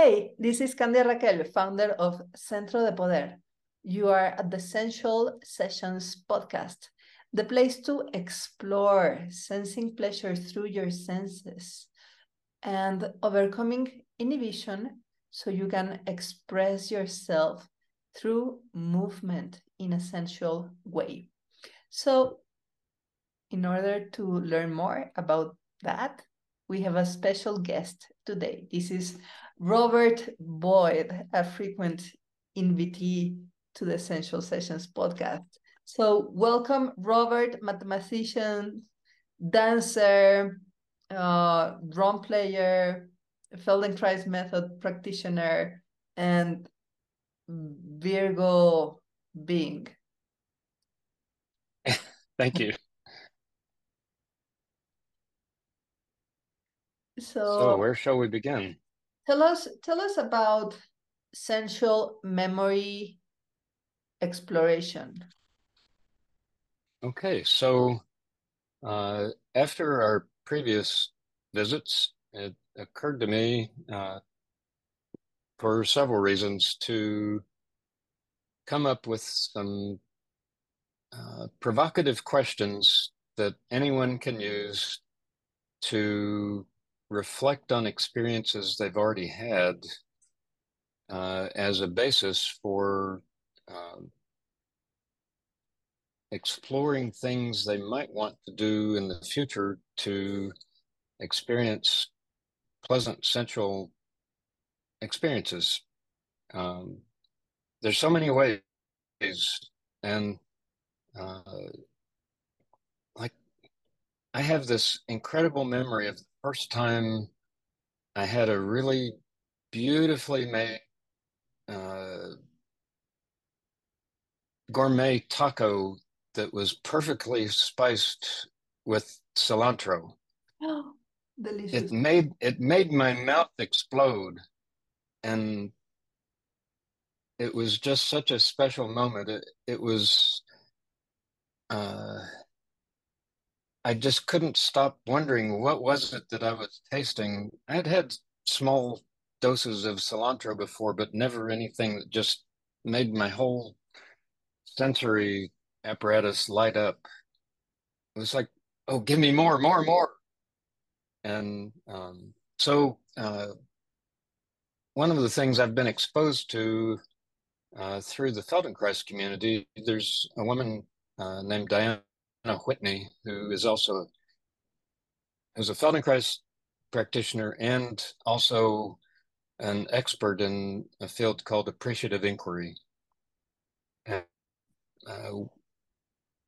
Hey, this is Candia Raquel, founder of Centro de Poder. You are at the Sensual Sessions podcast, the place to explore sensing pleasure through your senses and overcoming inhibition so you can express yourself through movement in a sensual way. So, in order to learn more about that, we have a special guest today. This is Robert Boyd, a frequent invitee to the Sensual Sessions podcast. So, welcome, Robert, mathematician, dancer, uh, drum player, Feldenkrais method practitioner, and Virgo being. Thank you. So, So where shall we begin? Tell us tell us about sensual memory exploration. Okay, so uh, after our previous visits, it occurred to me uh, for several reasons to come up with some uh, provocative questions that anyone can use to reflect on experiences they've already had uh, as a basis for um, exploring things they might want to do in the future to experience pleasant sensual experiences. Um, there's so many ways, and uh, like I have this incredible memory of first time I had a really beautifully made uh, gourmet taco that was perfectly spiced with cilantro. Oh, delicious. It made it made my mouth explode, and it was just such a special moment. It it was uh, I just couldn't stop wondering what was it that I was tasting. I'd had small doses of cilantro before, but never anything that just made my whole sensory apparatus light up. It was like, oh, give me more, more, more. And um, so uh, one of the things I've been exposed to uh, through the Feldenkrais community, there's a woman uh, named Diana Whitney who is also who's a Feldenkrais practitioner and also an expert in a field called appreciative inquiry. And, uh,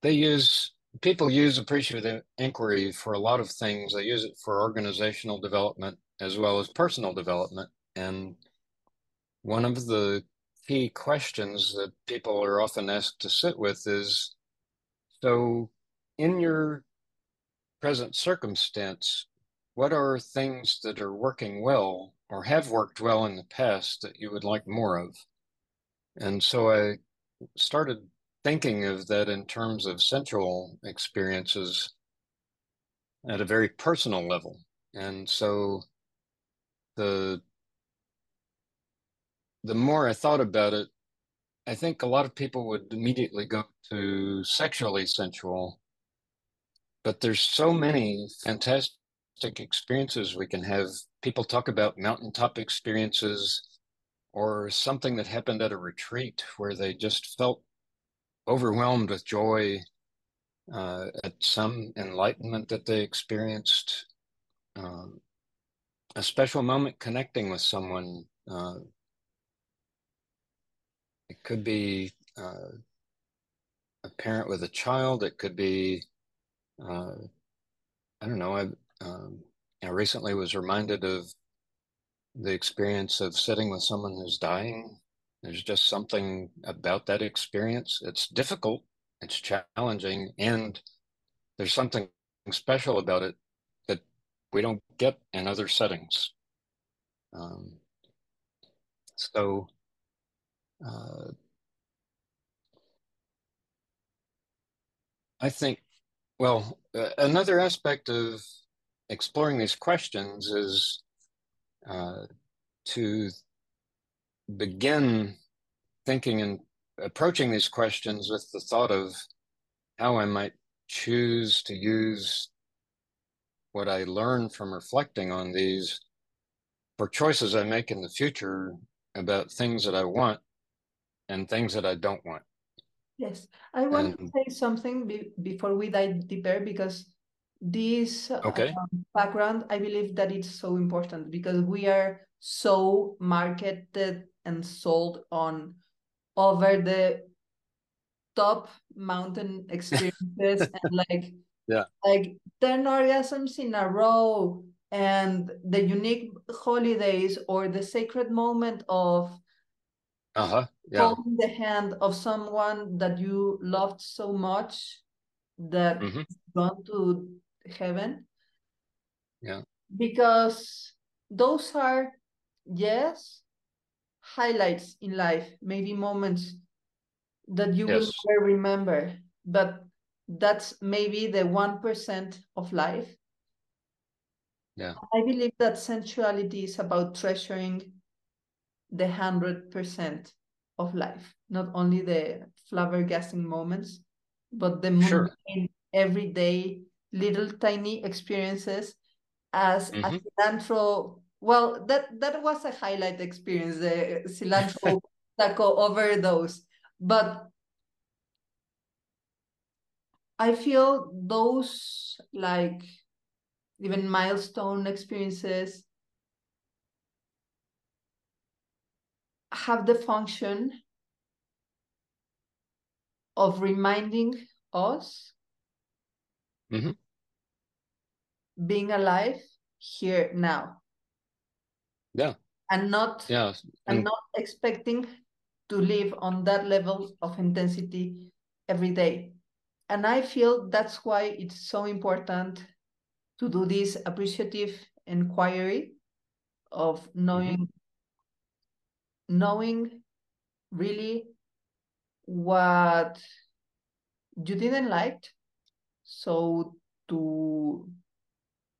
they use people use appreciative inquiry for a lot of things. They use it for organizational development as well as personal development. And one of the key questions that people are often asked to sit with is so, in your present circumstance, what are things that are working well or have worked well in the past that you would like more of? And so I started thinking of that in terms of sensual experiences at a very personal level. And so the the more I thought about it, I think a lot of people would immediately go to sexually sensual, but there's so many fantastic experiences we can have. People talk about mountaintop experiences or something that happened at a retreat where they just felt overwhelmed with joy uh, at some enlightenment that they experienced, um, a special moment connecting with someone. Uh, it could be uh, a parent with a child. It could be, uh, I don't know. I, um, I recently was reminded of the experience of sitting with someone who's dying. There's just something about that experience. It's difficult, it's challenging, and there's something special about it that we don't get in other settings. Um, so, uh, I think, well, uh, another aspect of exploring these questions is uh, to begin thinking and approaching these questions with the thought of how I might choose to use what I learn from reflecting on these for choices I make in the future about things that I want and things that I don't want. Yes, I want and, to say something be, before we dive deeper because this okay. um, background, I believe that it's so important because we are so marketed and sold on over the top mountain experiences and like yeah like 10 orgasms in a row and the unique holidays or the sacred moment of uh-huh yeah. holding the hand of someone that you loved so much that mm-hmm. gone to heaven yeah because those are yes highlights in life maybe moments that you yes. will never remember but that's maybe the 1% of life yeah i believe that sensuality is about treasuring the 100% of life not only the flabbergasting moments but the sure. everyday little tiny experiences as mm-hmm. a cilantro well that that was a highlight experience the cilantro taco overdose but i feel those like even milestone experiences have the function of reminding us mm-hmm. being alive here now yeah and not yeah and, and not expecting to live on that level of intensity every day and i feel that's why it's so important to do this appreciative inquiry of knowing mm-hmm. Knowing really what you didn't like so to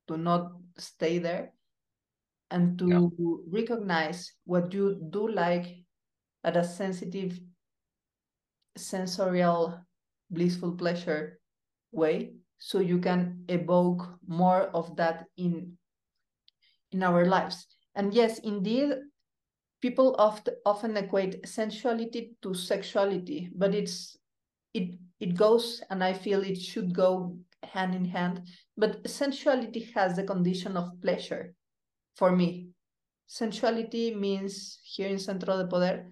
to not stay there and to yeah. recognize what you do like at a sensitive sensorial blissful pleasure way so you can evoke more of that in in our lives and yes indeed people often often equate sensuality to sexuality but it's it it goes and i feel it should go hand in hand but sensuality has the condition of pleasure for me. Sensuality means here in centro de poder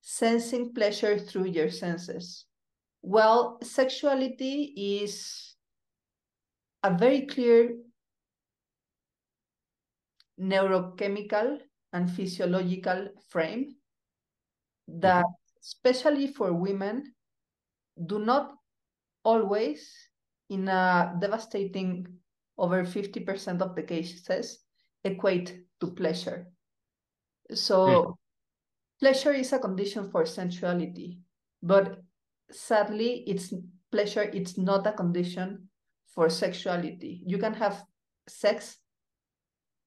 sensing pleasure through your senses. Well sexuality is a very clear neurochemical and physiological frame that especially for women do not always in a devastating over 50% of the cases equate to pleasure so mm. pleasure is a condition for sensuality but sadly it's pleasure it's not a condition for sexuality you can have sex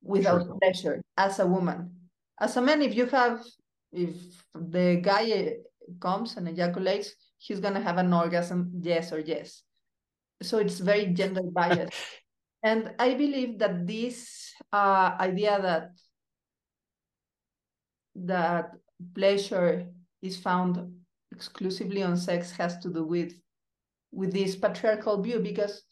without sure. pleasure as a woman as a man if you have if the guy comes and ejaculates he's gonna have an orgasm yes or yes. So it's very gender biased. And i believe that this uh, idea that that pleasure is found exclusively on sex has to do with with this patriarchal view because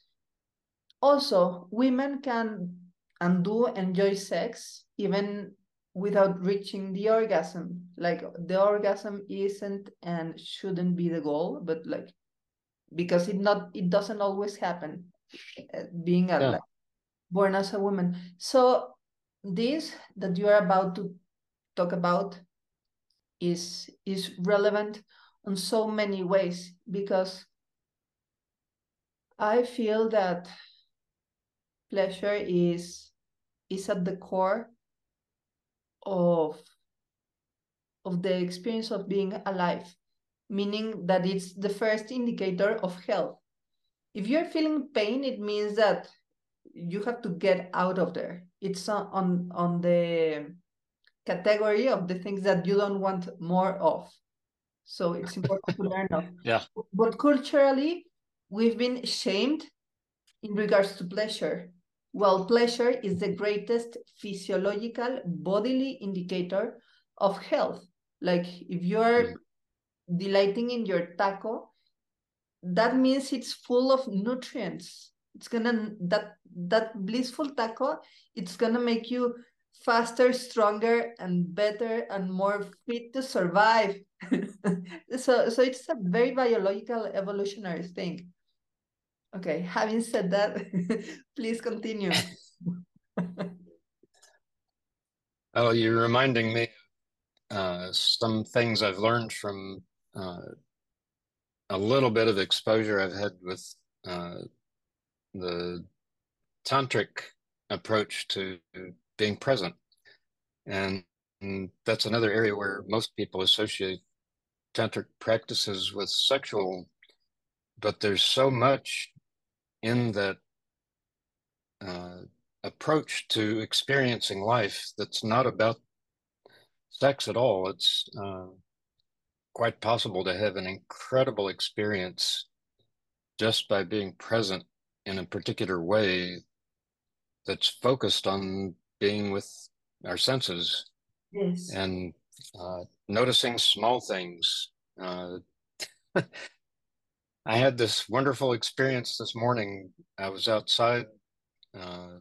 also women can and do enjoy sex even without reaching the orgasm like the orgasm isn't and shouldn't be the goal but like because it not it doesn't always happen uh, being a, yeah. like, born as a woman so this that you are about to talk about is is relevant on so many ways because i feel that pleasure is is at the core of of the experience of being alive meaning that it's the first indicator of health if you're feeling pain it means that you have to get out of there it's on on the category of the things that you don't want more of. So it's important to learn of. Yeah. But culturally, we've been shamed in regards to pleasure. Well, pleasure is the greatest physiological bodily indicator of health. Like if you are mm. delighting in your taco, that means it's full of nutrients. It's gonna that that blissful taco, it's gonna make you faster, stronger, and better and more fit to survive. so so it's a very biological evolutionary thing. Okay, having said that, please continue. oh, you're reminding me uh, some things I've learned from uh, a little bit of exposure I've had with uh, the tantric approach to being present. And, and that's another area where most people associate tantric practices with sexual, but there's so much in that uh, approach to experiencing life that's not about sex at all. It's uh, quite possible to have an incredible experience just by being present in a particular way that's focused on being with our senses yes. and uh, noticing small things. Uh, I had this wonderful experience this morning. I was outside uh,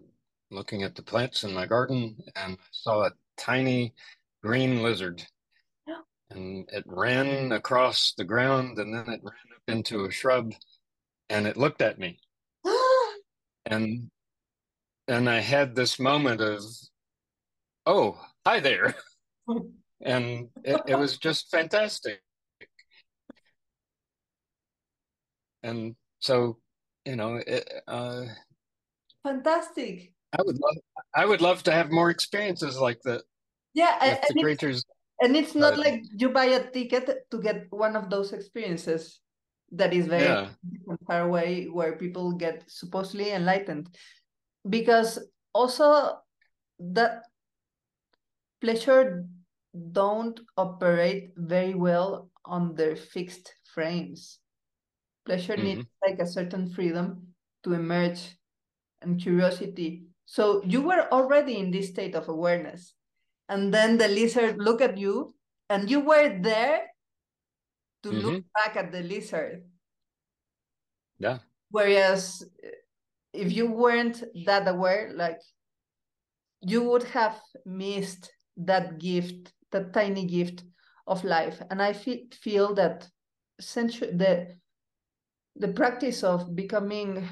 looking at the plants in my garden and I saw a tiny green lizard. And it ran across the ground and then it ran up into a shrub and it looked at me. and and I had this moment of, oh, hi there. and it, it was just fantastic. And so, you know, it, uh, fantastic. I would love, I would love to have more experiences like that. Yeah, and, the. And it's not like you buy a ticket to get one of those experiences that is very yeah. far away where people get supposedly enlightened because also that pleasure don't operate very well on their fixed frames pleasure mm-hmm. needs like a certain freedom to emerge and curiosity so you were already in this state of awareness and then the lizard look at you and you were there to mm-hmm. look back at the lizard yeah whereas if you weren't that aware, like you would have missed that gift, that tiny gift of life. And I feel feel that the the practice of becoming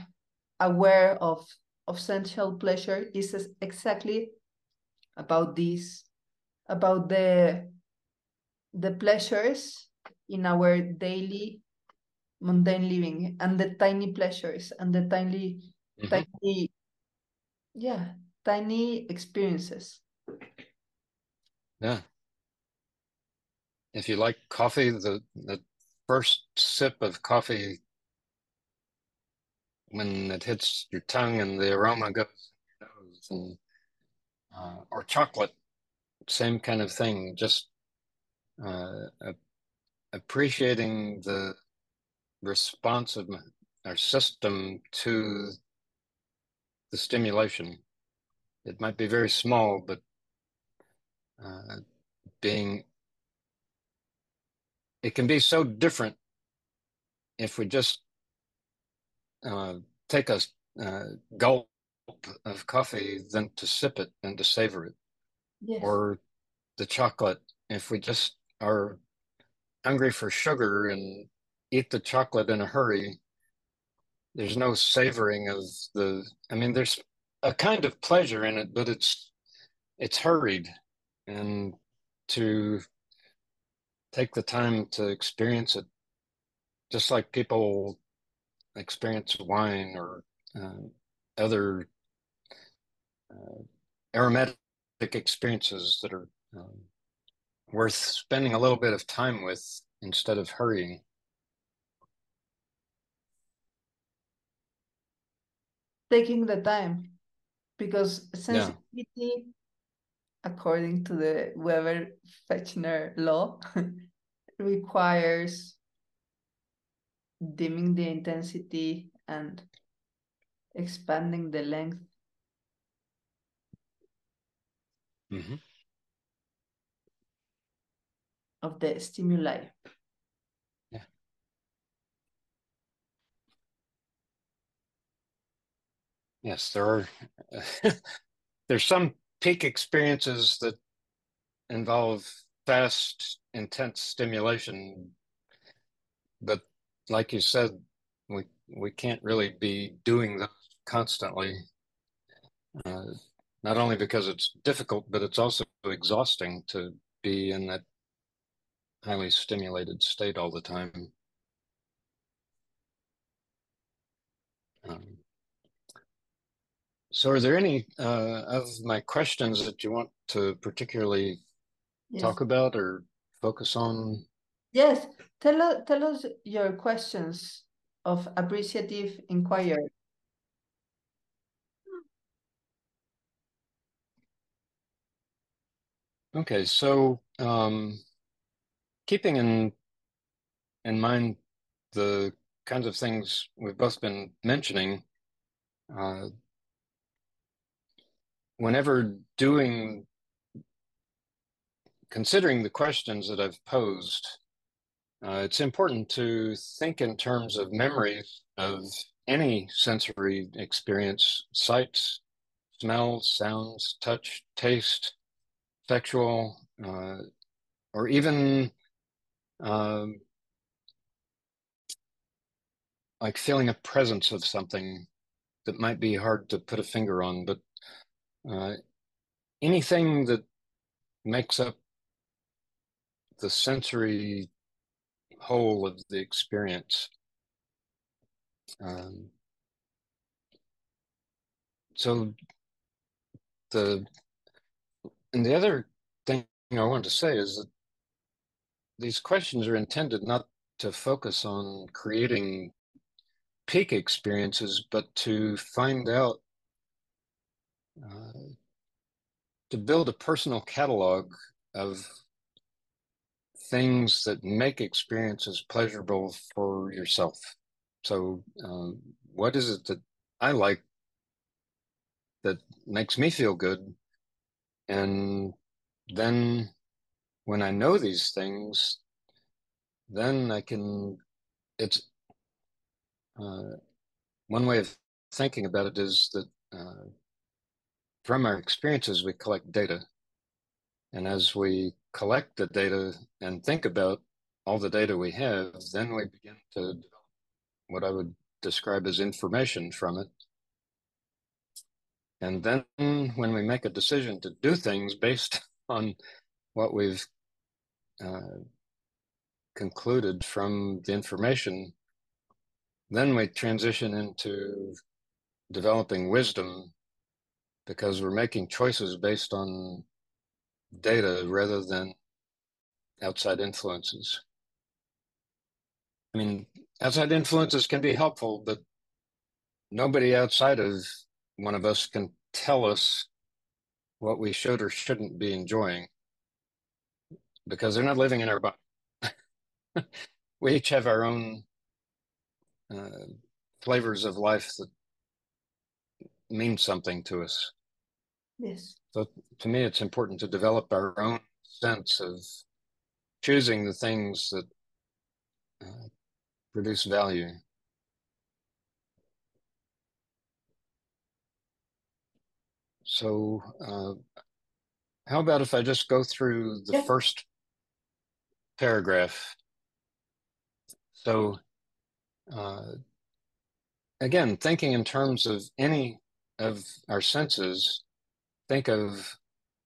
aware of of sensual pleasure is exactly about this, about the the pleasures in our daily mundane living and the tiny pleasures and the tiny mm-hmm. tiny yeah tiny experiences yeah if you like coffee the the first sip of coffee when it hits your tongue and the aroma goes in your nose and uh, or chocolate same kind of thing just uh, appreciating the response of our system to the stimulation. It might be very small, but uh, being, it can be so different if we just uh, take a uh, gulp of coffee than to sip it and to savor it. Yes. Or the chocolate, if we just are hungry for sugar and eat the chocolate in a hurry there's no savoring of the i mean there's a kind of pleasure in it but it's it's hurried and to take the time to experience it just like people experience wine or uh, other uh, aromatic experiences that are um, worth spending a little bit of time with instead of hurrying taking the time because sensitivity yeah. according to the Weber-Fechner law, requires dimming the intensity and expanding the length. Mm -hmm. Of the stimuli. Yeah. Yes, there are. there's some peak experiences that involve fast, intense stimulation, but like you said, we we can't really be doing that constantly. Uh, not only because it's difficult, but it's also exhausting to be in that highly stimulated state all the time. Um, so are there any uh, of my questions that you want to particularly yes. talk about or focus on? Yes, tell, us, tell us your questions of appreciative inquiry. Okay, so um, keeping in in mind the kinds of things we've both been mentioning, uh, whenever doing, considering the questions that I've posed, uh, it's important to think in terms of memories of any sensory experience, sights, smells, sounds, touch, taste, sexual, uh, or even um, like feeling a presence of something that might be hard to put a finger on, but uh, anything that makes up the sensory whole of the experience. Um, so the and the other thing I want to say is that these questions are intended not to focus on creating peak experiences, but to find out, uh, to build a personal catalog of things that make experiences pleasurable for yourself. So, um, what is it that I like that makes me feel good? And then when I know these things, then I can, it's uh, one way of thinking about it is that uh, from our experiences, we collect data. And as we collect the data and think about all the data we have, then we begin to develop what I would describe as information from it. And then when we make a decision to do things based on what we've uh, concluded from the information, then we transition into developing wisdom because we're making choices based on data rather than outside influences. I mean, outside influences can be helpful, but nobody outside of one of us can tell us what we should or shouldn't be enjoying because they're not living in our body. we each have our own uh, flavors of life that mean something to us. Yes. So to me, it's important to develop our own sense of choosing the things that uh, produce value. So, uh, how about if I just go through the yeah. first paragraph? So, uh, again, thinking in terms of any of our senses, think of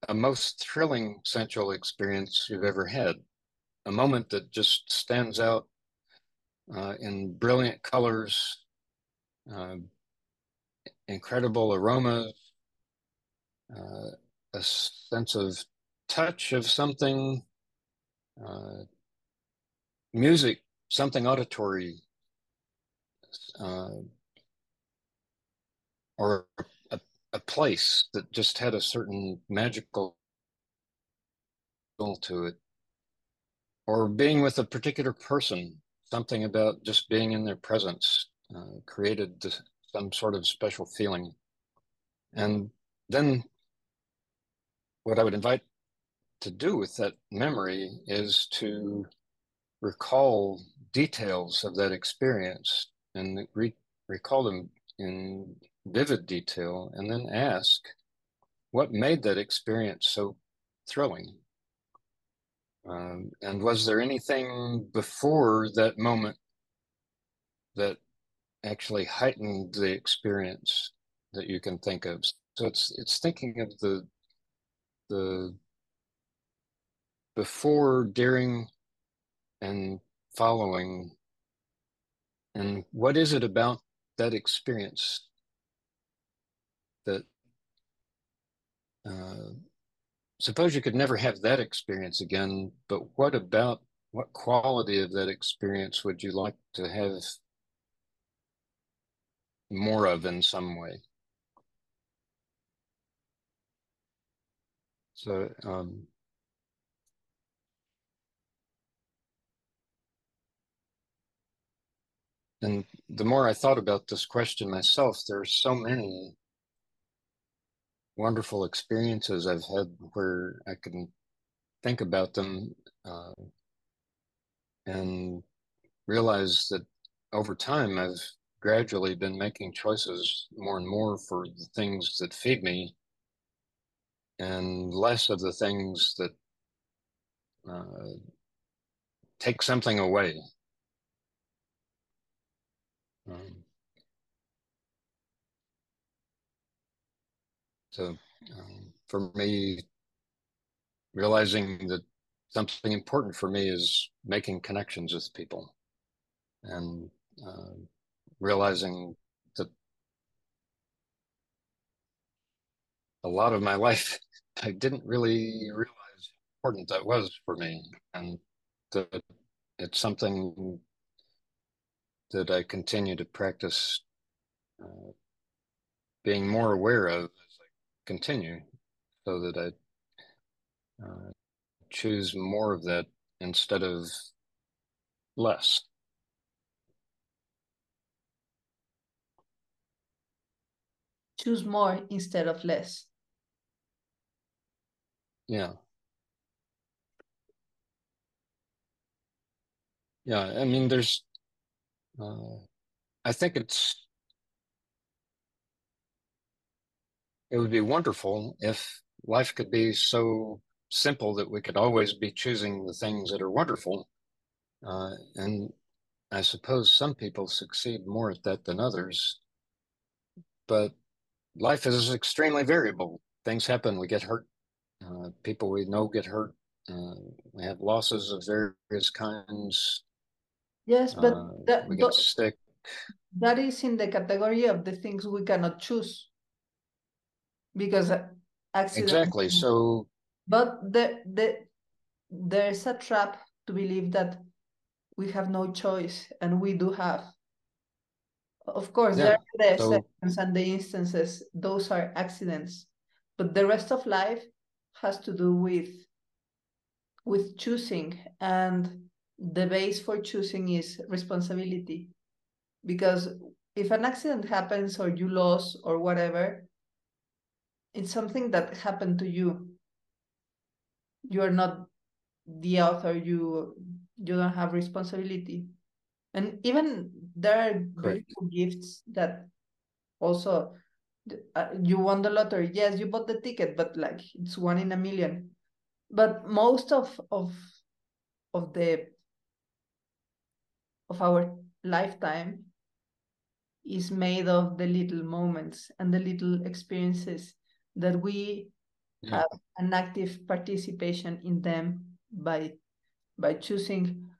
a most thrilling sensual experience you've ever had, a moment that just stands out uh, in brilliant colors, uh, incredible aromas, uh, a sense of touch of something, uh, music, something auditory, uh, or a, place that just had a certain magical to it. Or being with a particular person, something about just being in their presence uh, created some sort of special feeling. And then what I would invite to do with that memory is to recall details of that experience and re- recall them in vivid detail and then ask what made that experience so thrilling? Um, and was there anything before that moment that actually heightened the experience that you can think of? So it's it's thinking of the the before during and following. And what is it about that experience that uh, suppose you could never have that experience again but what about what quality of that experience would you like to have more of in some way? So um, and the more I thought about this question myself, there are so many wonderful experiences I've had where I can think about them uh, and realize that over time I've gradually been making choices more and more for the things that feed me and less of the things that uh, take something away. Um, so um, for me, realizing that something important for me is making connections with people and uh, realizing that a lot of my life I didn't really realize how important that was for me and that it's something that I continue to practice uh, being more aware of continue so that I uh, choose more of that instead of less. Choose more instead of less. Yeah. Yeah, I mean, there's uh, I think it's it would be wonderful if life could be so simple that we could always be choosing the things that are wonderful. Uh, and I suppose some people succeed more at that than others. But life is extremely variable. Things happen. We get hurt. Uh, people we know get hurt. Uh, we have losses of various kinds. Yes, but uh, that, we get sick. That is in the category of the things we cannot choose because accidents. Exactly. So, but the the there's a trap to believe that we have no choice, and we do have. Of course, yeah, there are the so, exceptions and the instances; those are accidents, but the rest of life has to do with with choosing and the base for choosing is responsibility because if an accident happens or you lose or whatever it's something that happened to you. You are not the author you you don't have responsibility. And even there are cool gifts that also uh, you won the lottery. Yes you bought the ticket but like it's one in a million. But most of of of the of our lifetime is made of the little moments and the little experiences that we yeah. have an active participation in them by by choosing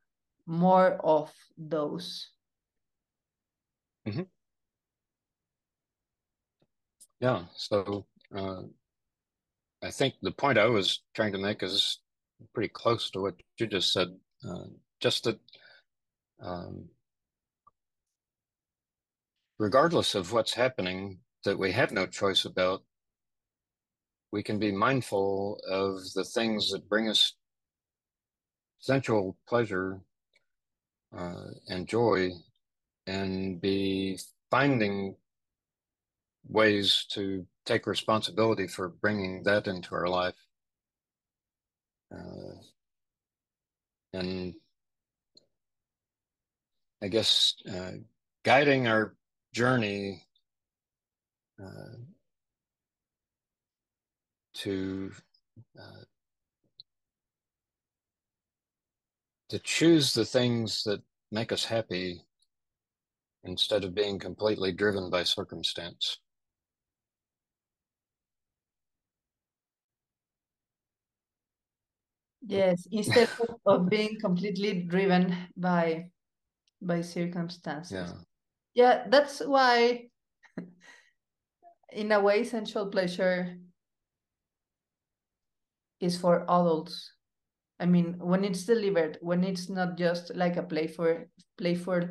more of those mm-hmm. yeah so uh, i think the point i was trying to make is pretty close to what you just said uh, just that um, regardless of what's happening that we have no choice about, we can be mindful of the things that bring us sensual pleasure uh, and joy and be finding ways to take responsibility for bringing that into our life. Uh, and I guess uh, guiding our journey uh, to uh, to choose the things that make us happy instead of being completely driven by circumstance. Yes, instead of being completely driven by by circumstances. Yeah. Yeah, that's why in a way sensual pleasure is for adults. I mean, when it's delivered, when it's not just like a playful playful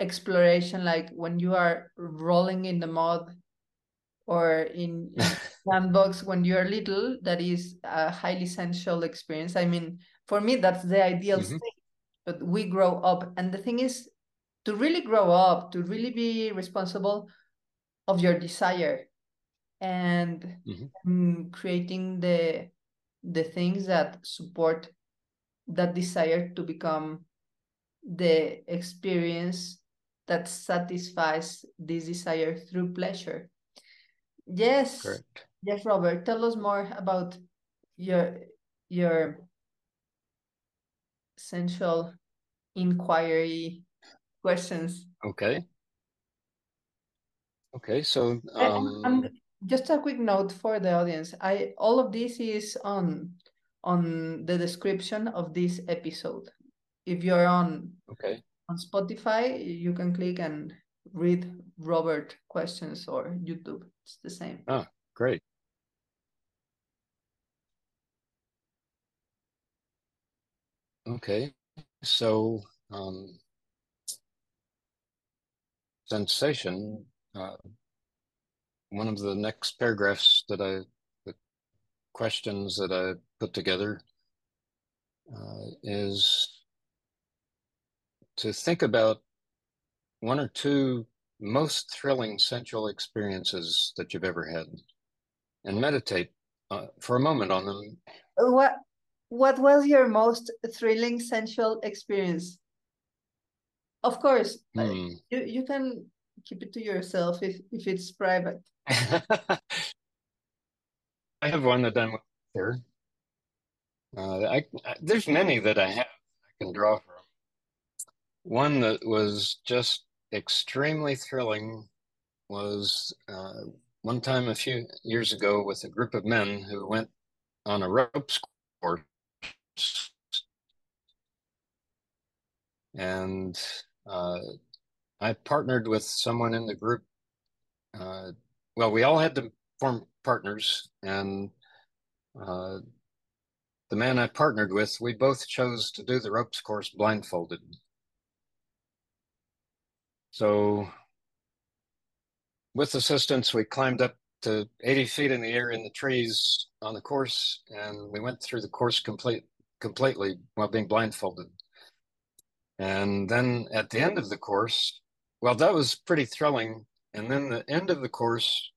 exploration, like when you are rolling in the mud or in, sandbox when you're little, that is a highly sensual experience. I mean, for me, that's the ideal Mhm. state. But we grow up, and the thing is, to really grow up, to really be responsible of your desire, and Mhm. mm, creating the the things that support that desire to become the experience that satisfies this desire through pleasure. Yes, Correct. yes, Robert. Tell us more about your your sensual inquiry questions. Okay. Okay. So, I- um, I'm- just a quick note for the audience. I all of this is on on the description of this episode. If you're on okay. on Spotify, you can click and read Robert questions or YouTube. It's the same. Oh, great. Okay. So, um, sensation, uh, one of the next paragraphs that I, the questions that I put together uh, is to think about one or two most thrilling sensual experiences that you've ever had and meditate uh, for a moment on them. What what was your most thrilling sensual experience? Of course, Hmm. you, you can keep it to yourself if, if it's private. I have one that I'm here. Uh, I, I, there's many that I have I can draw from. One that was just extremely thrilling was uh, one time a few years ago with a group of men who went on a ropes course. And uh, I partnered with someone in the group. Uh, well, we all had to form partners, and uh, the man I partnered with, we both chose to do the ropes course blindfolded. So, with assistance, we climbed up to 80 feet in the air in the trees on the course, and we went through the course complete completely while being blindfolded. And then at the end of the course, well, that was pretty thrilling. And then the end of the course,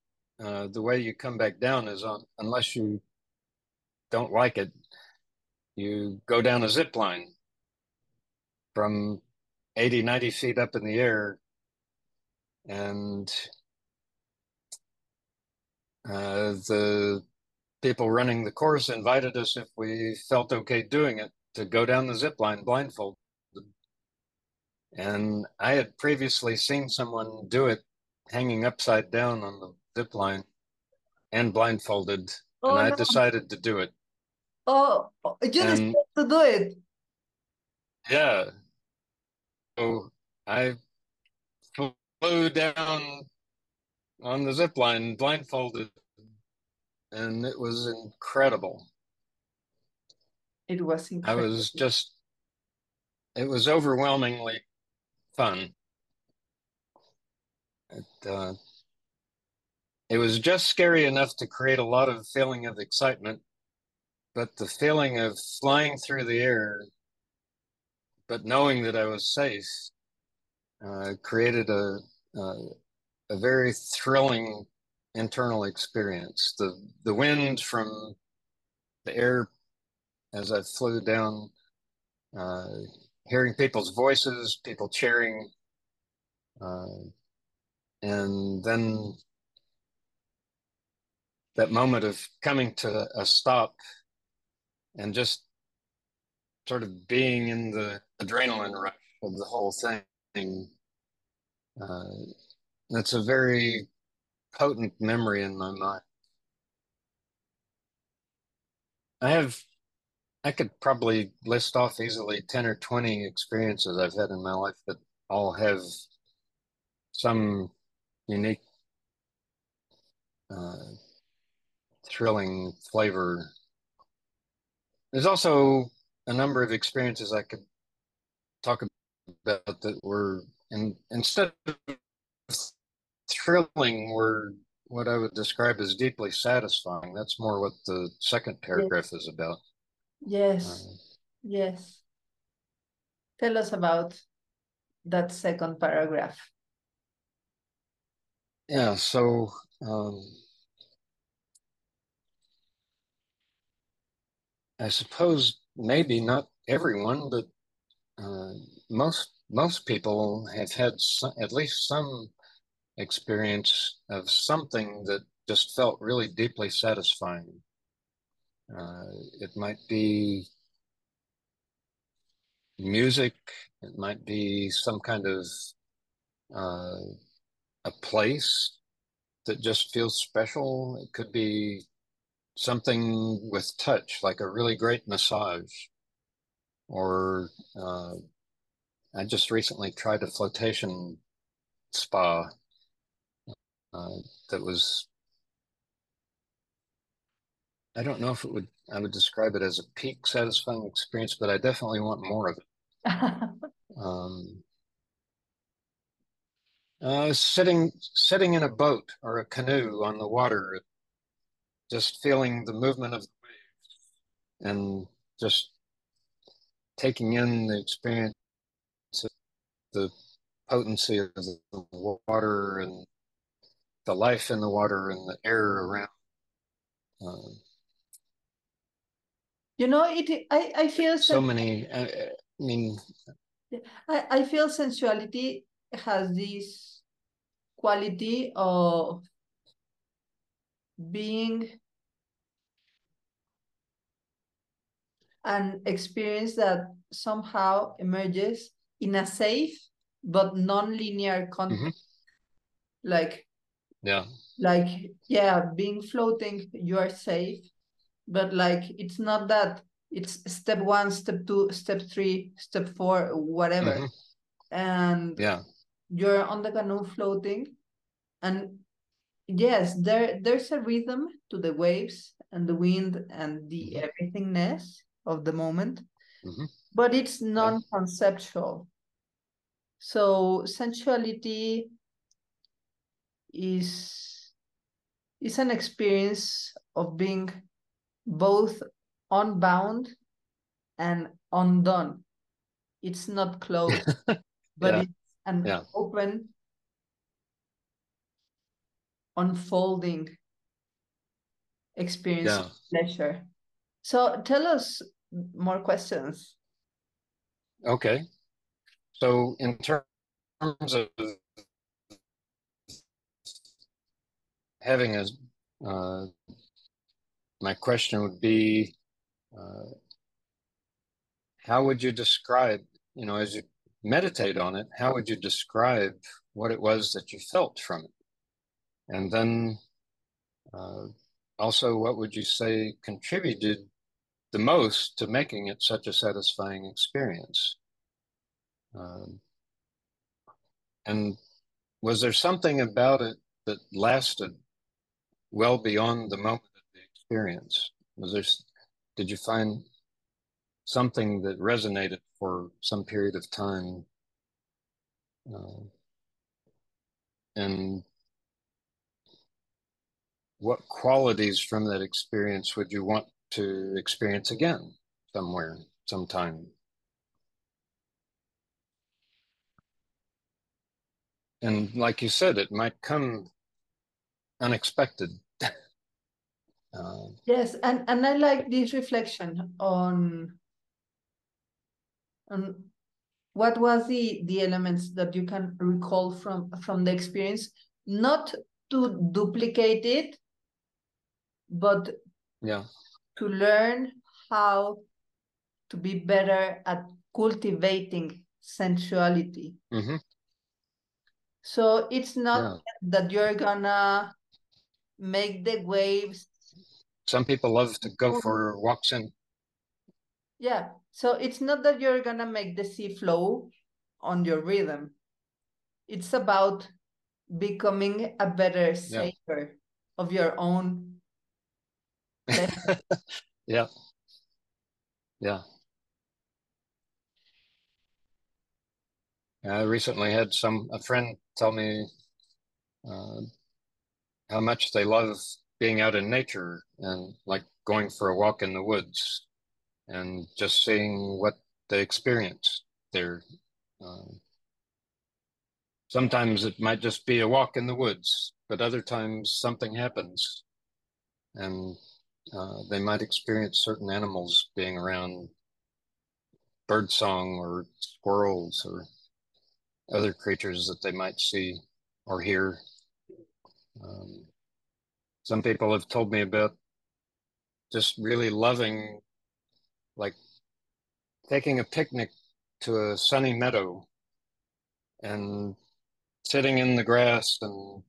uh, the way you come back down is on, unless you don't like it, you go down a zip line from 80, 90 feet up in the air. And uh, the people running the course invited us if we felt okay doing it to go down the zip line blindfolded. And I had previously seen someone do it hanging upside down on the zip line and blindfolded. Oh, and I no. decided to do it. Oh, you decided to do it. Yeah. So I flew down on the zip line blindfolded, and it was incredible. It was incredible. I was just, it was overwhelmingly fun. It, uh, it was just scary enough to create a lot of feeling of excitement, but the feeling of flying through the air but knowing that I was safe uh, created a, a, a very thrilling internal experience. The the wind from the air as I flew down, uh, hearing people's voices, people cheering, uh, and then that moment of coming to a stop and just sort of being in the adrenaline rush of the whole thing. Uh, that's a very potent memory in my mind. I have, I could probably list off easily 10 or 20 experiences I've had in my life that all have some unique, uh, thrilling flavor. There's also a number of experiences I could talk about that were, and instead of thrilling, were what I would describe as deeply satisfying. That's more what the second paragraph is about. Yes. Uh, yes. Tell us about that second paragraph. Yeah, so um, I suppose maybe not everyone, but uh, most most people have had some, at least some experience of something that just felt really deeply satisfying. Uh, it might be music, it might be some kind of uh, a place that just feels special. It could be something with touch, like a really great massage. Or uh, I just recently tried a flotation spa uh, that was I don't know if it would I would describe it as a peak satisfying experience, but I definitely want more of it. um, uh, sitting sitting in a boat or a canoe on the water, just feeling the movement of the waves and just taking in the experience of the potency of the water and the life in the water and the air around. Um, you know, it. I I feel so many. I, I mean, I I feel sensuality has this quality of being an experience that somehow emerges in a safe but non-linear context. Mm-hmm. Like yeah like yeah being floating you are safe but like it's not that it's step one step two step three step four whatever mm-hmm. and yeah you're on the canoe floating and yes there there's a rhythm to the waves and the wind and the mm-hmm. everythingness of the moment mm-hmm. but it's non-conceptual so sensuality is is an experience of being both unbound and undone. It's not closed, but yeah. it's an yeah. open, unfolding experience yeah. of pleasure. So tell us more questions. Okay. So in terms of having a uh, my question would be uh, how would you describe you know as you meditate on it how would you describe what it was that you felt from it? And then uh, also what would you say contributed the most to making it such a satisfying experience? Um, and was there something about it that lasted well beyond the moment experience? Was there, did you find something that resonated for some period of time? Uh, and what qualities from that experience would you want to experience again somewhere, sometime? And like you said, it might come unexpected uh, yes, and and I like this reflection on on what was the the elements that you can recall from from the experience, not to duplicate it, but yeah, to learn how to be better at cultivating sensuality. Mm-hmm. So it's not yeah. that you're gonna make the waves. Some people love to go for walks in. Yeah. So it's not that you're gonna make the sea flow on your rhythm. It's about becoming a better saver yeah. of your own. yeah. Yeah. I recently had some a friend tell me uh, how much they love being out in nature and like going for a walk in the woods and just seeing what they experience there. Uh, sometimes it might just be a walk in the woods, but other times something happens and uh, they might experience certain animals being around birdsong or squirrels or other creatures that they might see or hear. Um, some people have told me about just really loving, like taking a picnic to a sunny meadow and sitting in the grass and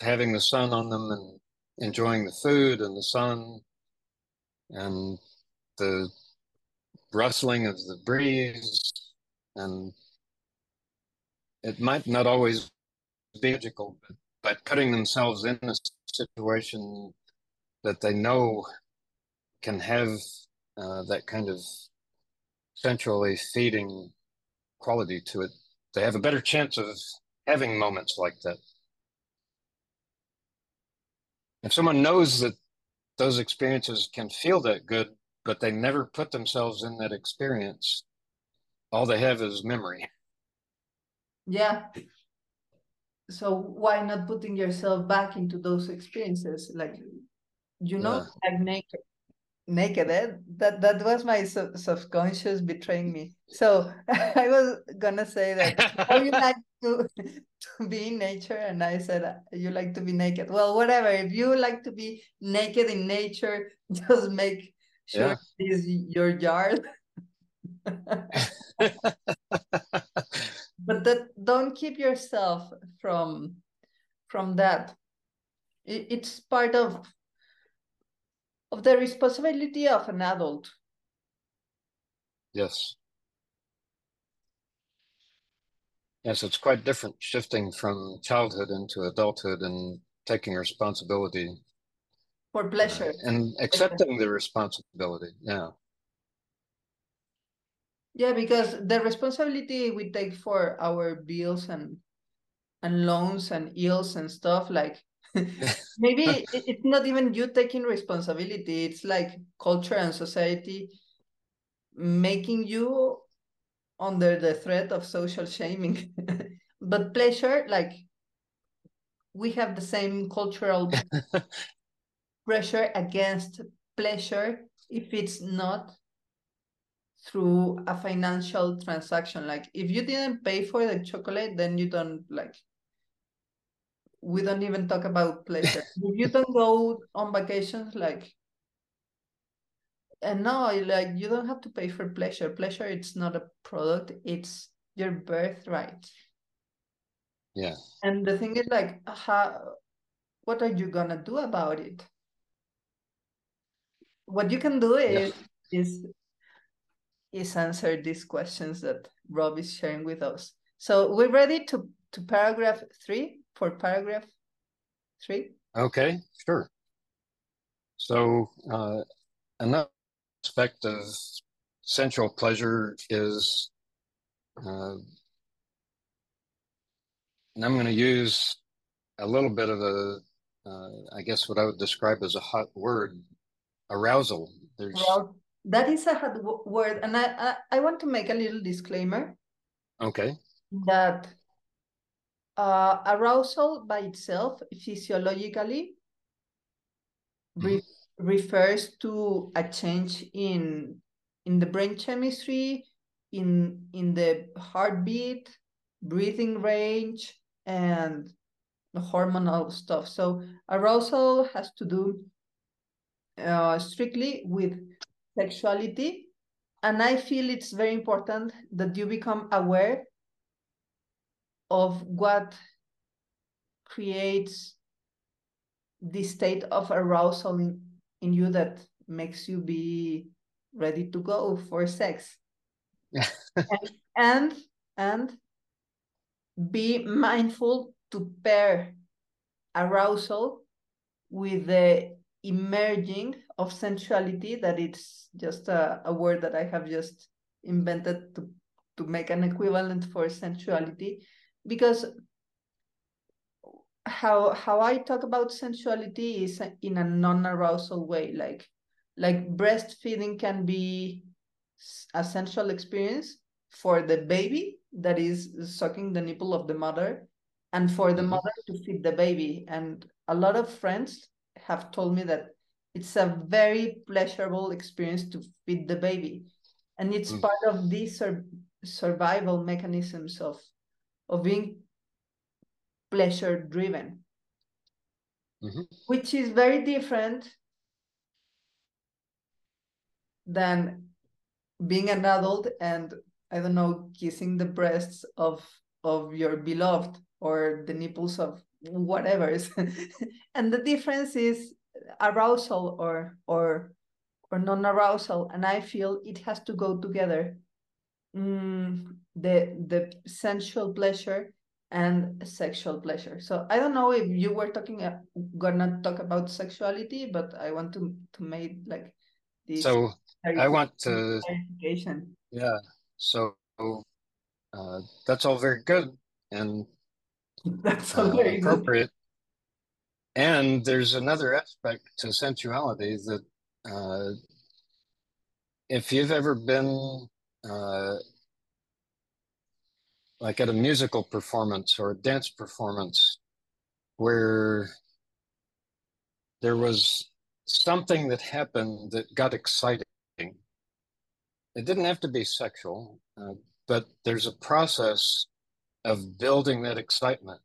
having the sun on them and enjoying the food and the sun and the rustling of the breeze and it might not always be logical, but by putting themselves in a situation that they know can have uh, that kind of sensually feeding quality to it, they have a better chance of having moments like that. If someone knows that those experiences can feel that good, but they never put themselves in that experience, all they have is memory. Yeah. So why not putting yourself back into those experiences? Like, you know, yeah. like naked, naked. Eh? That that was my sub- subconscious betraying me. So I was gonna say that. How you like to to be in nature? And I said you like to be naked. Well, whatever. If you like to be naked in nature, just make sure yeah. it is your yard. But that don't keep yourself from from that. It, it's part of of the responsibility of an adult. Yes. Yes it's quite different shifting from childhood into adulthood and taking responsibility. For pleasure. uh, and accepting the responsibility yeah yeah, because the responsibility we take for our bills and and loans and ills and stuff like maybe it's not even you taking responsibility it's like culture and society making you under the threat of social shaming. But pleasure like we have the same cultural pressure against pleasure if it's not through a financial transaction. Like if you didn't pay for the chocolate, then you don't like we don't even talk about pleasure. if you don't go on vacations, like and no, like you don't have to pay for pleasure. Pleasure it's not a product, it's your birthright. Yeah. And the thing is like how what are you gonna do about it? What you can do is yeah. is is answer these questions that Rob is sharing with us. So we're ready to, to paragraph three for paragraph three. Okay, sure. So uh, another aspect of sensual pleasure is, uh, and I'm going to use a little bit of a, uh, I guess what I would describe as a hot word, arousal. There's Arousal that is a hard word and I, I, I want to make a little disclaimer. Okay. That uh, arousal by itself, physiologically, re refers to a change in in the brain chemistry, in in the heartbeat, breathing range, and the hormonal stuff. So arousal has to do uh, strictly with sexuality, and I feel it's very important that you become aware of what creates the state of arousal in, in you that makes you be ready to go for sex. And, and and be mindful to pair arousal with the emerging of sensuality that it's just a, a word that i have just invented to to make an equivalent for sensuality because how how I talk about sensuality is in a non-arousal way, like like breastfeeding can be a sensual experience for the baby that is sucking the nipple of the mother and for the mm-hmm. mother to feed the baby and a lot of friends have told me that it's a very pleasurable experience to feed the baby and it's mm. part of these sur- survival mechanisms of of being pleasure driven, mm-hmm. which is very different than being an adult and I don't know, kissing the breasts of of your beloved or the nipples of whatever. and the difference is arousal or or or non-arousal. And I feel it has to go together. Mm, the the sensual pleasure and sexual pleasure. So I don't know if you were talking uh, gonna talk about sexuality, but I want to to make like this. So I want to. Yeah. So uh, that's all very good and that's uh, appropriate. And there's another aspect to sensuality that uh, if you've ever been uh, like at a musical performance or a dance performance where there was something that happened that got exciting. It didn't have to be sexual, uh, but there's a process of building that excitement.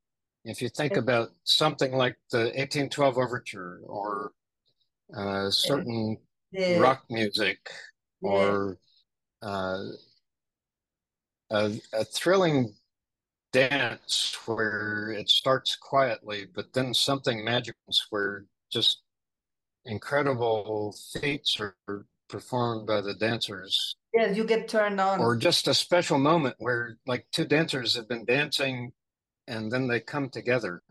If you think about something like the 1812 Overture or uh, certain yeah. rock music yeah. or uh, a, a thrilling dance where it starts quietly, but then something magical where just incredible feats are performed by the dancers. Yes, you get turned on. Or just a special moment where like two dancers have been dancing and then they come together.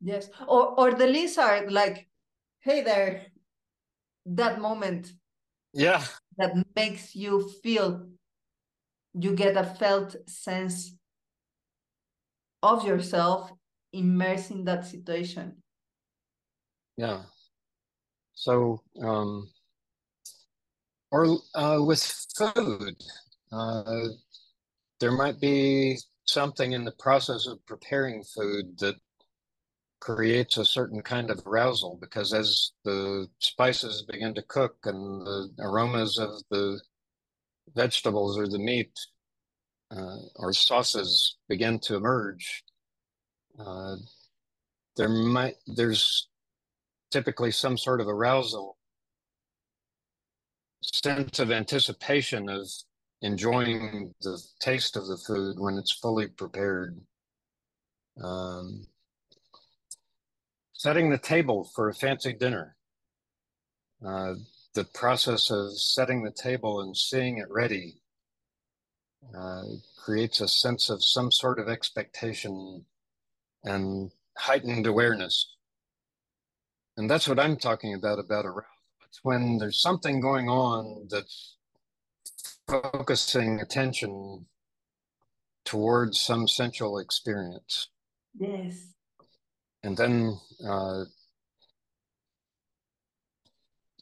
Yes. Or or the lizard, like, hey there, that moment. Yeah. That makes you feel you get a felt sense of yourself immersed in that situation yeah so um or uh, with food. Uh, there might be something in the process of preparing food that creates a certain kind of arousal because as the spices begin to cook and the aromas of the vegetables or the meat uh, or sauces begin to emerge, uh, there might there's typically some sort of arousal, sense of anticipation of enjoying the taste of the food when it's fully prepared. Um, setting the table for a fancy dinner. Uh, the process of setting the table and seeing it ready uh, creates a sense of some sort of expectation and heightened awareness. And that's what I'm talking about about arousal. It's when there's something going on that's focusing attention towards some sensual experience. Yes. And then uh,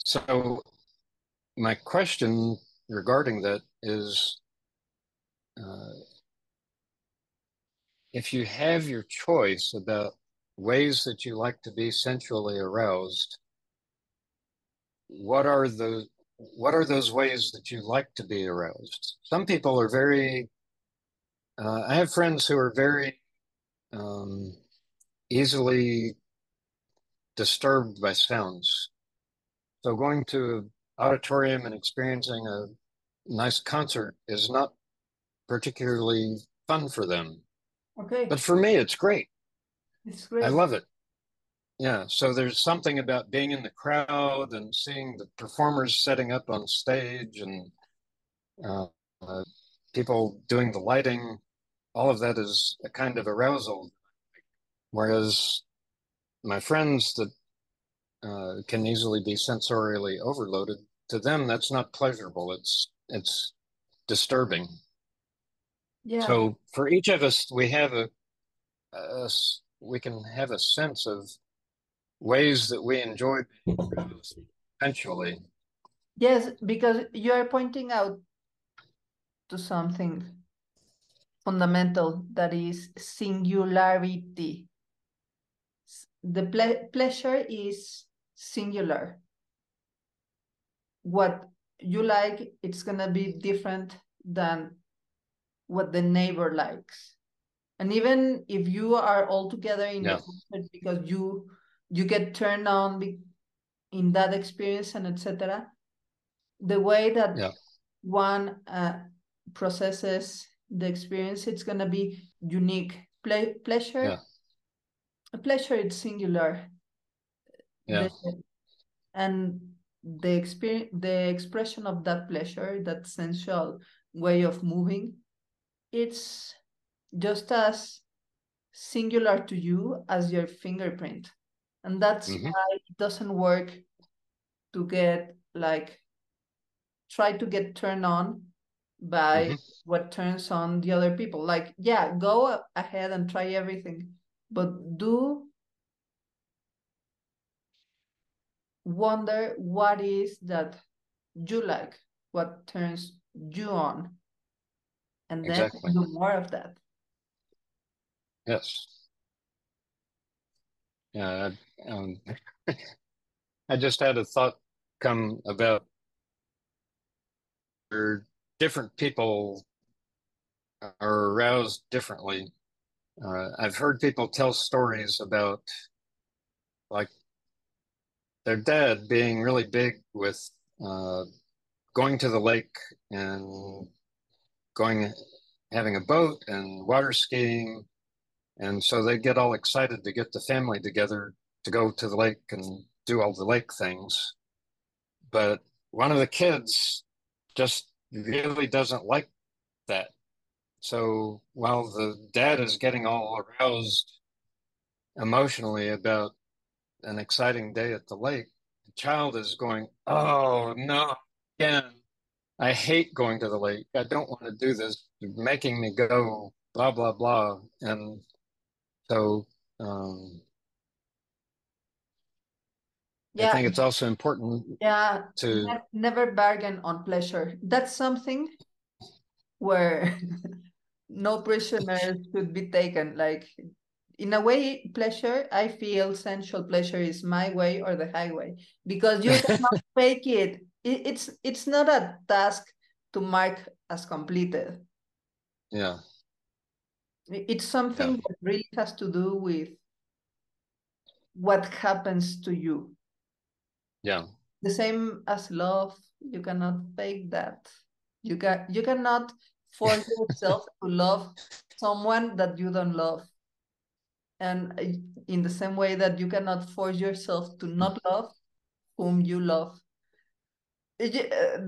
so, my question regarding that is uh, if you have your choice about ways that you like to be sensually aroused, what are the what are those ways that you like to be aroused? Some people are very. Uh, I have friends who are very um, easily disturbed by sounds. So going to an auditorium and experiencing a nice concert is not particularly fun for them. Okay. But for me, it's great. It's great. I love it. Yeah. So there's something about being in the crowd and seeing the performers setting up on stage and uh, uh, people doing the lighting. All of that is a kind of arousal. Whereas my friends that uh, can easily be sensorially overloaded, to them that's not pleasurable. It's it's disturbing. Yeah. So for each of us, we have a, a we can have a sense of ways that we enjoy eventually. Yes, because you are pointing out to something fundamental that is singularity. The ple pleasure is singular. What you like, it's gonna be different than what the neighbor likes. And even if you are all together in Yeah. the concert because you you get turned on in that experience and etc. The way that Yeah. one uh, processes the experience, it's gonna be unique. Ple- pleasure, Yeah. pleasure, it's singular. Yeah. And the experience, the expression of that pleasure, that sensual way of moving, it's just as singular to you as your fingerprint. And that's Mhm. why it doesn't work to get like try to get turned on by Mhm. what turns on the other people. Like, yeah, go ahead and try everything, but do wonder what is that you like, what turns you on, and then Exactly. do more of that. Yes. Yeah. I, um, I just had a thought come about different people are aroused differently. Uh, I've heard people tell stories about like their dad being really big with uh, going to the lake and going having a boat and water skiing and so they get all excited to get the family together to go to the lake and do all the lake things but one of the kids just really doesn't like that so while the dad is getting all aroused emotionally about an exciting day at the lake the child is going oh no again I hate going to the lake. I don't want to do this. You're making me go, blah, blah, blah. And so um, I think it's also important yeah. to, Ne- never bargain on pleasure. That's something where no prisoners should be taken. Like, in a way, pleasure, I feel sensual pleasure is my way or the highway because you cannot fake it. it. It's it's not a task to mark as completed. yeah, It's something Yeah. that really has to do with what happens to you. yeah, the same as love you cannot fake that. You can you cannot force yourself to love someone that you don't love. And uh, in the same way that you cannot force yourself to not love whom you love. Uh,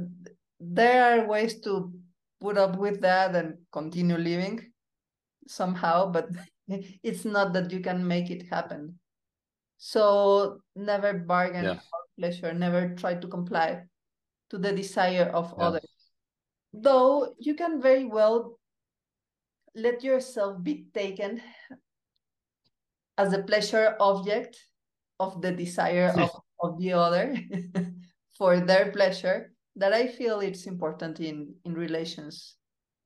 there are ways to put up with that and continue living somehow but it's not that you can make it happen so never bargain Yeah. for pleasure never try to comply to the desire of Yeah. others though you can very well let yourself be taken as a pleasure object of the desire of, of the other for their pleasure that i feel it's important in in relations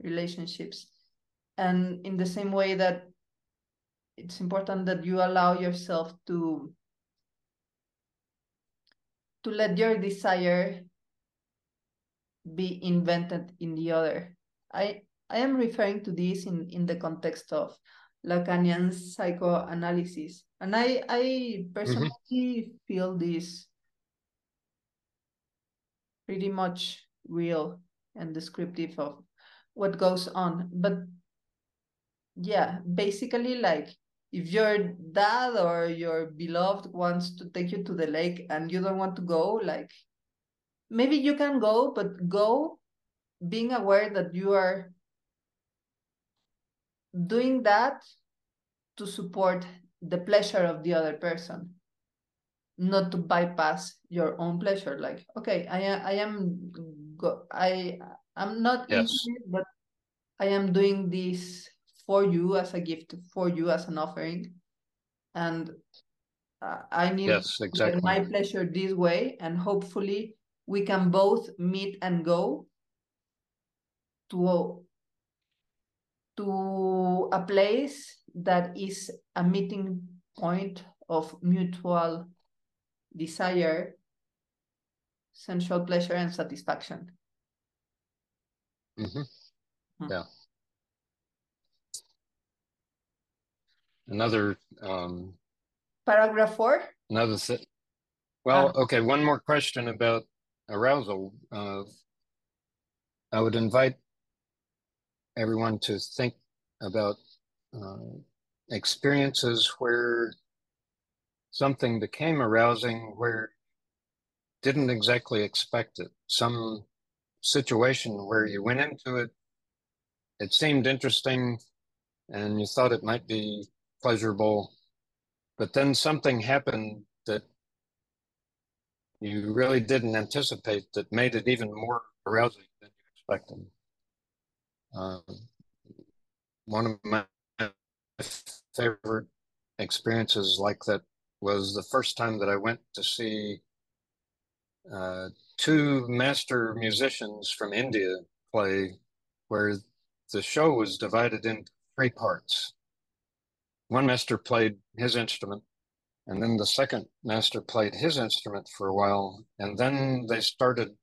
relationships and in the same way that it's important that you allow yourself to to let your desire be invented in the other. I I am referring to this in, in the context of Lacanian psychoanalysis. And I, I personally mm-hmm. feel this pretty much real and descriptive of what goes on. But yeah, basically, like if your dad or your beloved wants to take you to the lake and you don't want to go, like maybe you can go, but go being aware that you are doing that to support the pleasure of the other person not to bypass your own pleasure like okay i am i am go i i'm not yes. it, but i am doing this for you as a gift for you as an offering and uh, i need yes, exactly. my pleasure this way and hopefully we can both meet and go to to a place that is a meeting point of mutual desire, sensual pleasure, and satisfaction. Mm-hmm. Hmm. Yeah. Another um, paragraph four. Another thing. Well, ah. okay. One more question about arousal. Uh, I would invite everyone to think about uh, experiences where something became arousing where didn't exactly expect it some situation where you went into it it seemed interesting and you thought it might be pleasurable but then something happened that you really didn't anticipate that made it even more arousing than you expected um, one of my favorite experiences like that was the first time that I went to see uh, two master musicians from India play, where the show was divided into three parts. One master played his instrument, and then the second master played his instrument for a while, and then they started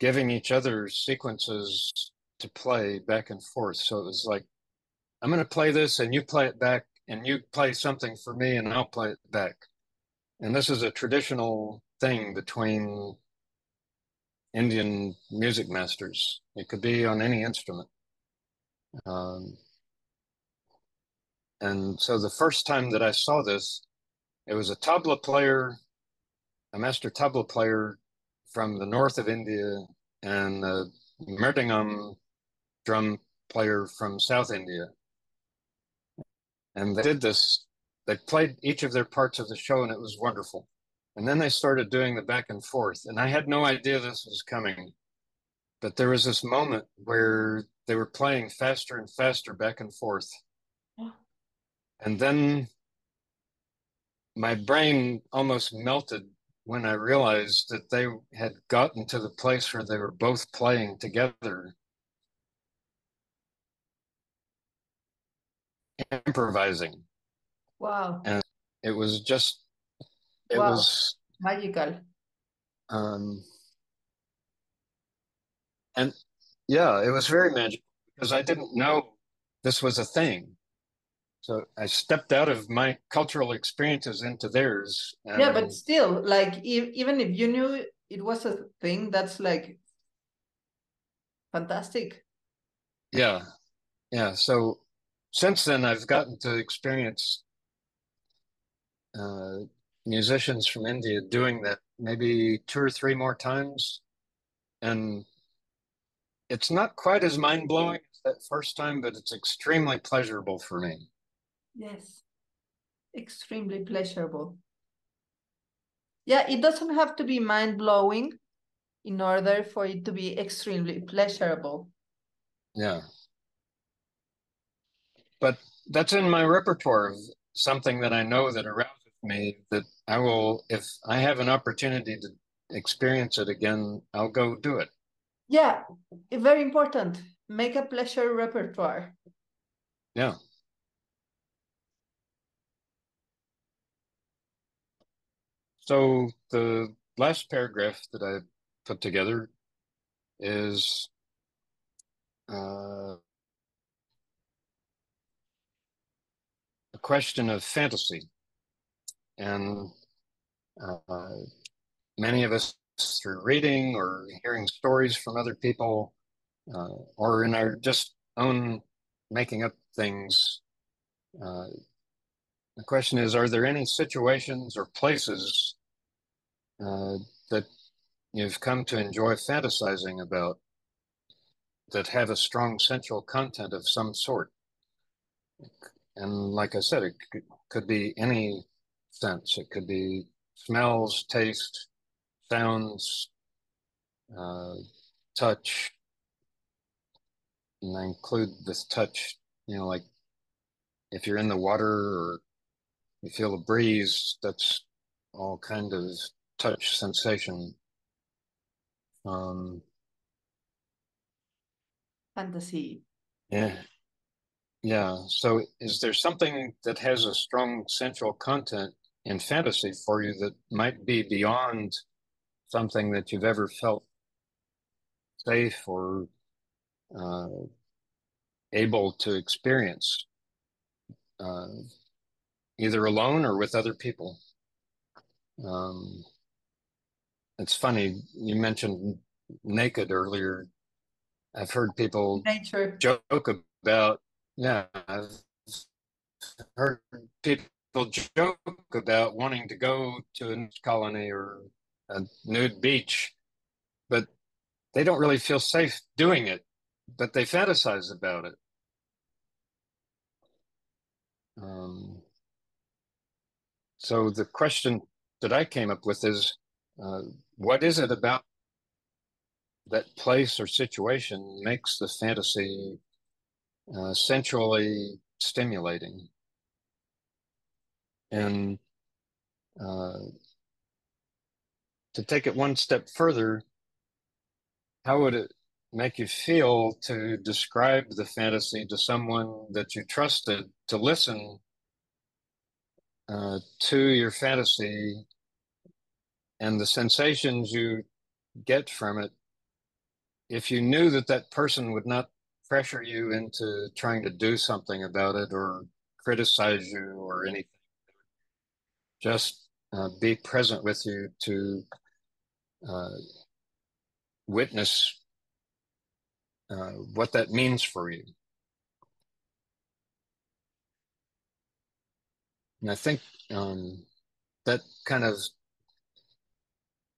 giving each other sequences to play back and forth. So it was like, I'm going to play this and you play it back and you play something for me and I'll play it back. And this is a traditional thing between Indian music masters. It could be on any instrument. Um, and so the first time that I saw this, it was a tabla player, a master tabla player from the north of India, and a mridangam drum player from South India. And they did this, they played each of their parts of the show, and it was wonderful. And then they started doing the back and forth. And I had no idea this was coming. But there was this moment where they were playing faster and faster back and forth. And then my brain almost melted when I realized that they had gotten to the place where they were both playing together improvising. Wow. And it was just, it wow. was magical. Um, and yeah, it was very magical because I didn't know this was a thing. So I stepped out of my cultural experiences into theirs. yeah, but still, like, if, even if you knew it was a thing, that's like fantastic. Yeah. Yeah. So since then, I've gotten to experience uh, musicians from India doing that maybe two or three more times. And it's not quite as mind blowing as that first time, but it's extremely pleasurable for me. Yes, extremely pleasurable. Yeah, it doesn't have to be mind blowing in order for it to be extremely pleasurable. Yeah but that's in my repertoire of something that I know that arouses me that I will, if I have an opportunity to experience it again, I'll go do it. Yeah, very important. Make a pleasure repertoire. Yeah. So the last paragraph that I put together is uh, a question of fantasy. And uh, many of us, through reading or hearing stories from other people, uh, or in our just own making up things, uh, the question is Are there any situations or places uh, that you've come to enjoy fantasizing about that have a strong sensual content of some sort? And like I said, it could, be any sense. It could be smells, taste, sounds, uh, touch. And I include this touch, you know, like if you're in the water or you feel a breeze, that's all kind of touch sensation. Um, Fantasy. yeah. Yeah. So is there something that has a strong sensual content in fantasy for you that might be beyond something that you've ever felt safe or uh, able to experience, uh, either alone or with other people? Um, it's funny, you mentioned naked earlier. I've heard people Nature. joke about, yeah, I've heard people joke about wanting to go to a colony or a nude beach, but they don't really feel safe doing it, but they fantasize about it. Um, so the question that I came up with is, uh, what is it about that place or situation makes the fantasy uh, sensually stimulating? And uh, to take it one step further, how would it make you feel to describe the fantasy to someone that you trusted to listen uh, to your fantasy and the sensations you get from it if you knew that that person would not pressure you into trying to do something about it or criticize you or anything just uh, be present with you to uh, witness uh, what that means for you. And I think um, that kind of,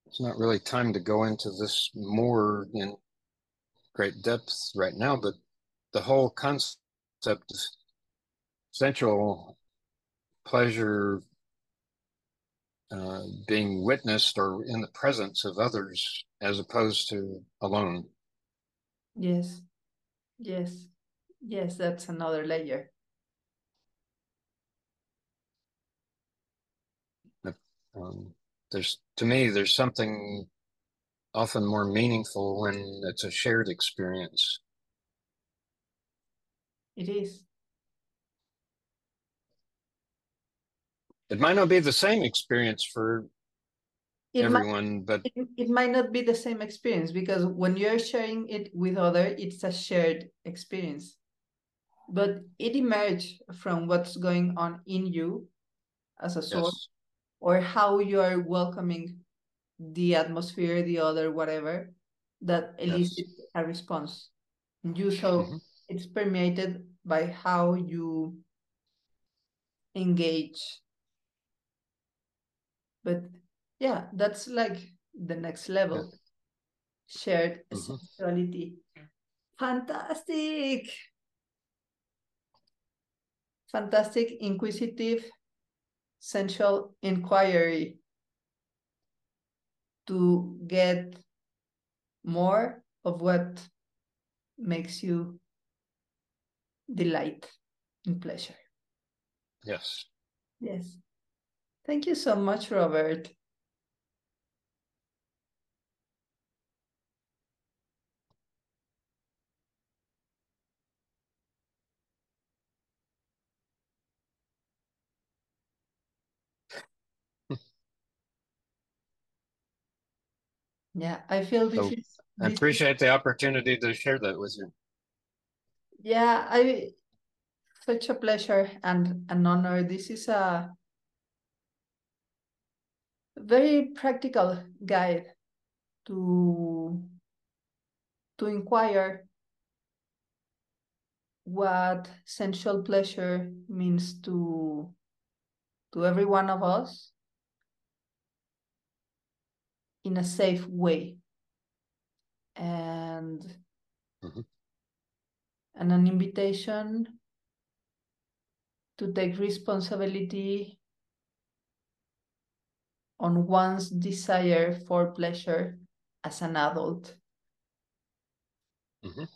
it's not really time to go into this more in great depth right now, but the whole concept of sensual pleasure uh, being witnessed or in the presence of others as opposed to alone. Yes. Yes. Yes, that's another layer. Um, there's to me, there's something often more meaningful when it's a shared experience. It is. It might not be the same experience for It everyone, but it, it might not be the same experience because when you're sharing it with other, it's a shared experience. But it emerged from what's going on in you as a source or how you are welcoming the atmosphere, the other, whatever, that elicits a response. And you so Mhm. it's permeated by how you engage. But yeah, that's like the next level. Shared Mhm. sexuality. Fantastic. Fantastic, inquisitive, sensual inquiry to get more of what makes you delight and pleasure. yes. Yes. Thank you so much, Robert. Yeah, I feel this So, is. I appreciate the opportunity to share that with you. Yeah, I such a pleasure and an honor. This is a very practical guide to to inquire what sensual pleasure means to to every one of us in a safe way and Mhm. and an invitation to take responsibility on one's desire for pleasure as an adult Mhm.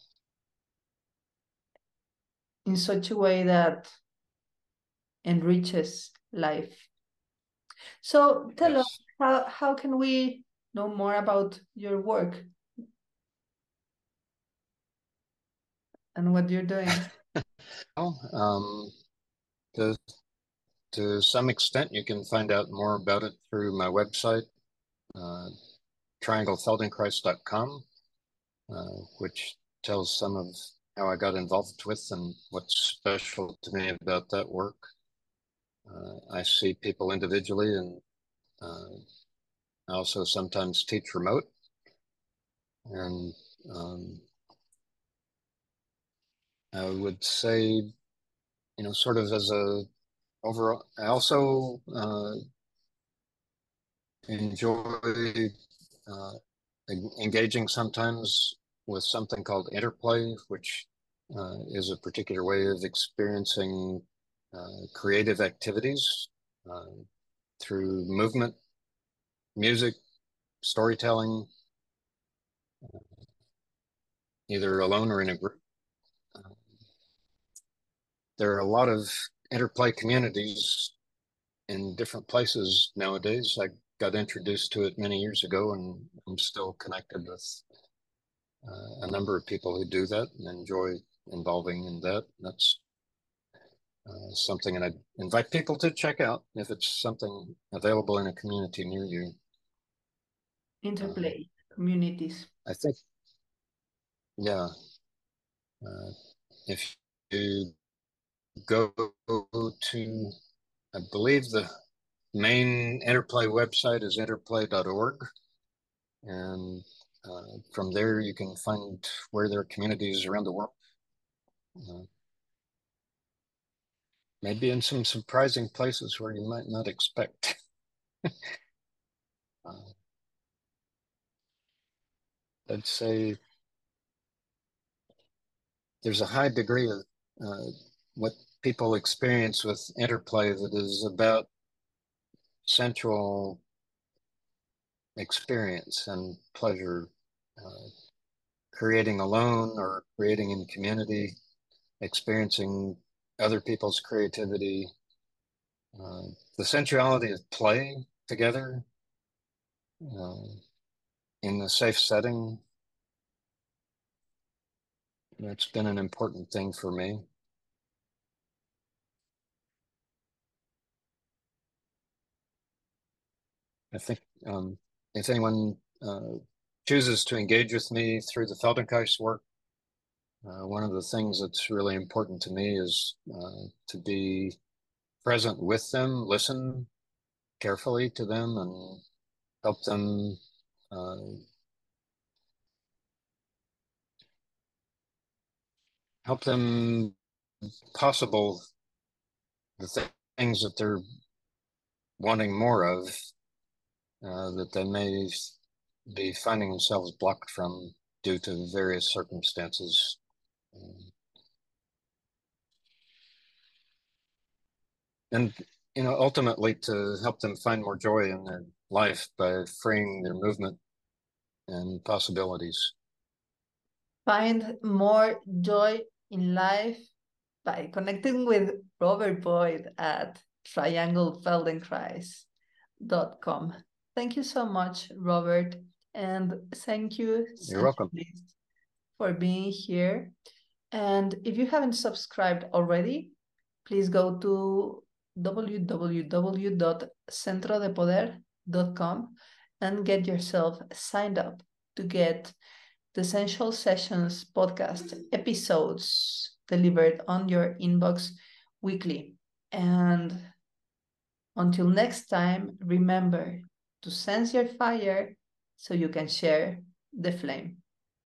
in such a way that enriches life. So tell us how, how can we know more about your work and what you're doing? Well, um, to, to some extent, you can find out more about it through my website, uh, trianglefeldenkrais.com, uh, which tells some of how I got involved with and what's special to me about that work. Uh, I see people individually and uh, I also sometimes teach remote. And um, I would say, you know, sort of as a overall, I also uh, enjoy uh, engaging sometimes with something called interplay, which uh, is a particular way of experiencing uh, creative activities uh, through movement, music, storytelling, either alone or in a group. there are a lot of interplay communities in different places nowadays. I got introduced to it many years ago, and I'm still connected with uh, a number of people who do that and enjoy involving in that. That's uh, something, and I invite people to check out if it's something available in a community near you. Interplay communities. I think, yeah, uh, if you go to, I believe the main Interplay website is interplay.org. And uh, from there, you can find where there are communities around the world. Uh, maybe in some surprising places where you might not expect. uh, I'd say there's a high degree of uh, what people experience with interplay that is about sensual experience and pleasure, uh, creating alone or creating in community, experiencing other people's creativity, uh, the sensuality of play together uh, in a safe setting. That's been an important thing for me. I think um, if anyone uh, chooses to engage with me through the Feldenkrais work, uh, one of the things that's really important to me is uh, to be present with them, listen carefully to them, and help them uh, help them possible the th- things that they're wanting more of uh, that they may be finding themselves blocked from due to various circumstances. Um, and you know, ultimately to help them find more joy in their life by freeing their movement and possibilities. Find more joy in life by connecting with Robert Boyd at trianglefeldenkrais.com. Thank you so much, Robert. And thank you, You're welcome. for being here. And if you haven't subscribed already, please go to www.centrodepoder.com and get yourself signed up to get the Essential Sessions podcast episodes delivered on your inbox weekly. And until next time, remember to sense your fire so you can share the flame.